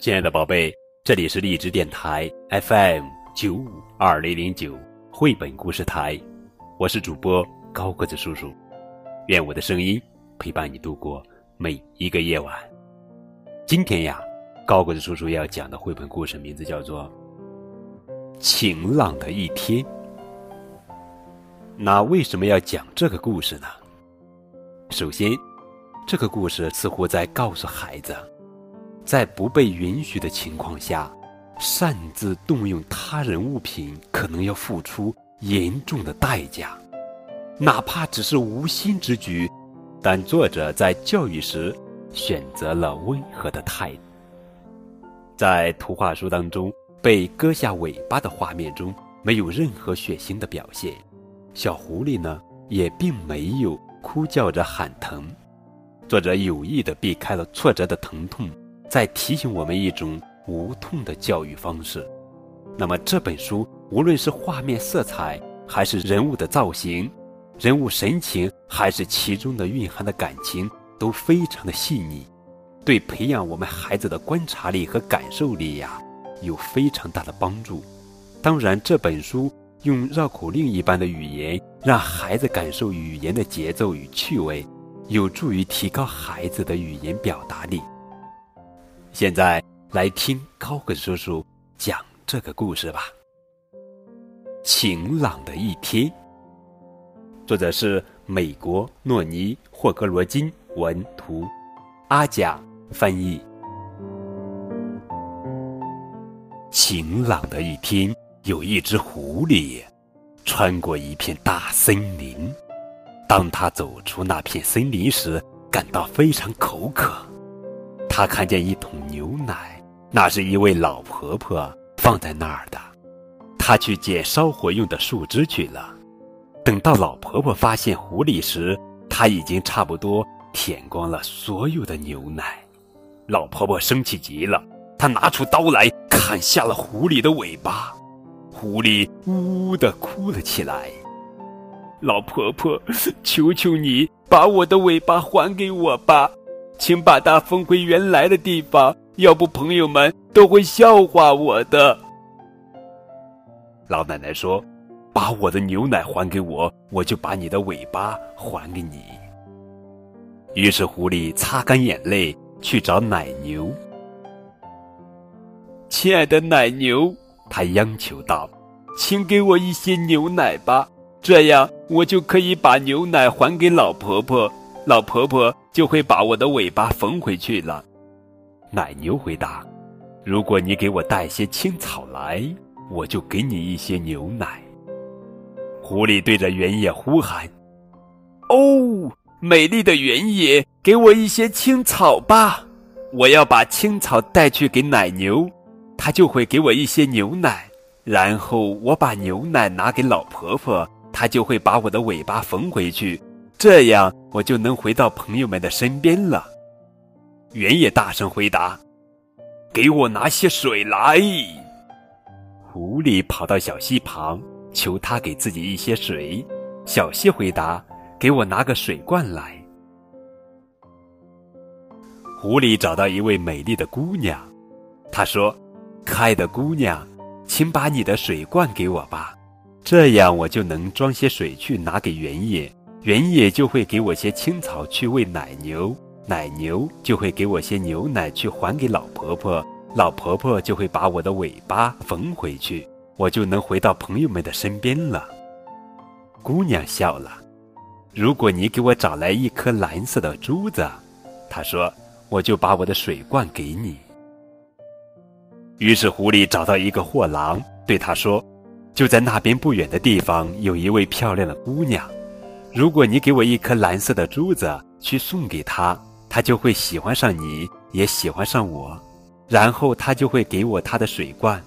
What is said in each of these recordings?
亲爱的宝贝，这里是荔枝电台 FM 九五二零零九绘本故事台，我是主播高个子叔叔，愿我的声音陪伴你度过每一个夜晚。今天呀，高个子叔叔要讲的绘本故事名字叫做《晴朗的一天》。那为什么要讲这个故事呢？首先，这个故事似乎在告诉孩子，在不被允许的情况下，擅自动用他人物品可能要付出严重的代价，哪怕只是无心之举，但作者在教育时选择了温和的态度。在图画书当中，被割下尾巴的画面中没有任何血腥的表现。小狐狸呢，也并没有哭叫着喊疼。作者有意的避开了挫折的疼痛，在提醒我们一种无痛的教育方式。那么这本书无论是画面色彩，还是人物的造型、人物神情，还是其中的蕴含的感情，都非常的细腻，对培养我们孩子的观察力和感受力呀，有非常大的帮助。当然，这本书。用绕口令一般的语言，让孩子感受语言的节奏与趣味，有助于提高孩子的语言表达力。现在来听高个叔叔讲这个故事吧。晴朗的一天，作者是美国诺尼·霍格罗金文图，阿甲翻译。晴朗的一天。有一只狐狸，穿过一片大森林。当他走出那片森林时，感到非常口渴。他看见一桶牛奶，那是一位老婆婆放在那儿的。他去捡烧火用的树枝去了。等到老婆婆发现狐狸时，他已经差不多舔光了所有的牛奶。老婆婆生气极了，她拿出刀来砍下了狐狸的尾巴。狐狸呜呜地哭了起来。老婆婆，求求你把我的尾巴还给我吧，请把它缝回原来的地方，要不朋友们都会笑话我的。老奶奶说：“把我的牛奶还给我，我就把你的尾巴还给你。”于是狐狸擦干眼泪去找奶牛。亲爱的奶牛。他央求道：“请给我一些牛奶吧，这样我就可以把牛奶还给老婆婆，老婆婆就会把我的尾巴缝回去了。”奶牛回答：“如果你给我带些青草来，我就给你一些牛奶。”狐狸对着原野呼喊：“哦，美丽的原野，给我一些青草吧！我要把青草带去给奶牛。”它就会给我一些牛奶，然后我把牛奶拿给老婆婆，她就会把我的尾巴缝回去，这样我就能回到朋友们的身边了。原野大声回答：“给我拿些水来。”狐狸跑到小溪旁，求他给自己一些水。小溪回答：“给我拿个水罐来。”狐狸找到一位美丽的姑娘，他说。可爱的姑娘，请把你的水罐给我吧，这样我就能装些水去拿给原野，原野就会给我些青草去喂奶牛，奶牛就会给我些牛奶去还给老婆婆，老婆婆就会把我的尾巴缝回去，我就能回到朋友们的身边了。姑娘笑了，如果你给我找来一颗蓝色的珠子，她说，我就把我的水罐给你。于是，狐狸找到一个货郎，对他说：“就在那边不远的地方，有一位漂亮的姑娘。如果你给我一颗蓝色的珠子去送给他，他就会喜欢上你，也喜欢上我。然后他就会给我他的水罐，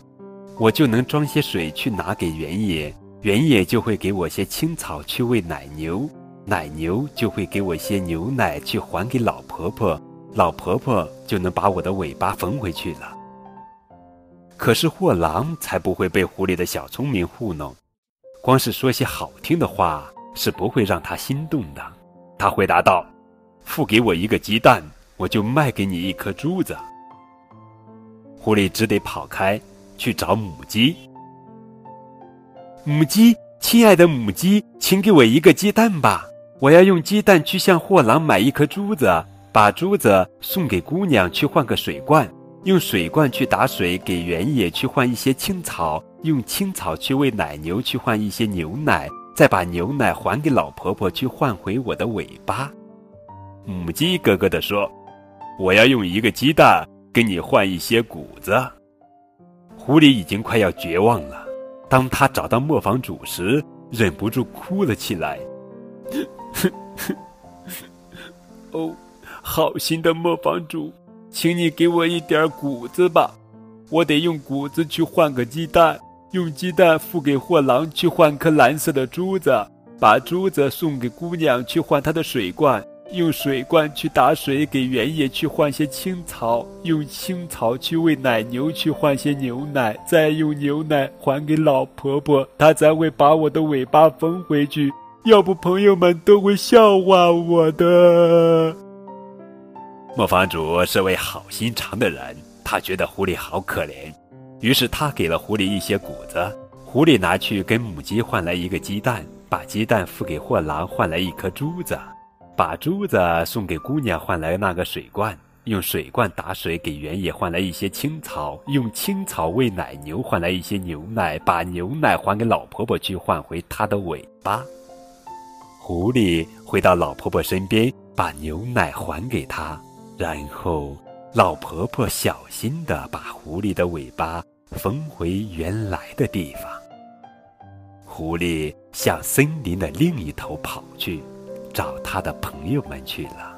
我就能装些水去拿给原野，原野就会给我些青草去喂奶牛，奶牛就会给我些牛奶去还给老婆婆，老婆婆就能把我的尾巴缝回去了。”可是货郎才不会被狐狸的小聪明糊弄，光是说些好听的话是不会让他心动的。他回答道：“付给我一个鸡蛋，我就卖给你一颗珠子。”狐狸只得跑开去找母鸡。母鸡，亲爱的母鸡，请给我一个鸡蛋吧！我要用鸡蛋去向货郎买一颗珠子，把珠子送给姑娘去换个水罐，用水罐去打水给原野去换一些青草，用青草去喂奶牛去换一些牛奶，再把牛奶还给老婆婆去换回我的尾巴。母鸡咯咯地说：“我要用一个鸡蛋跟你换一些谷子。”狐狸已经快要绝望了。当他找到磨坊主时，忍不住哭了起来。哦，好心的磨坊主，请你给我一点谷子吧，我得用谷子去换个鸡蛋，用鸡蛋付给货郎去换颗蓝色的珠子，把珠子送给姑娘去换她的水罐。用水罐去打水给原野去换些青草，用青草去喂奶牛去换些牛奶，再用牛奶还给老婆婆，她才会把我的尾巴缝回去。要不朋友们都会笑话我的。磨坊主是位好心肠的人，他觉得狐狸好可怜，于是他给了狐狸一些谷子，狐狸拿去跟母鸡换来一个鸡蛋，把鸡蛋付给货郎换来一颗珠子。把珠子送给姑娘换来那个水罐，用水罐打水给原野换来一些青草，用青草喂奶牛换来一些牛奶，把牛奶还给老婆婆去换回她的尾巴。狐狸回到老婆婆身边，把牛奶还给她，然后老婆婆小心地把狐狸的尾巴缝回原来的地方。狐狸向森林的另一头跑去。找它的朋友们去了。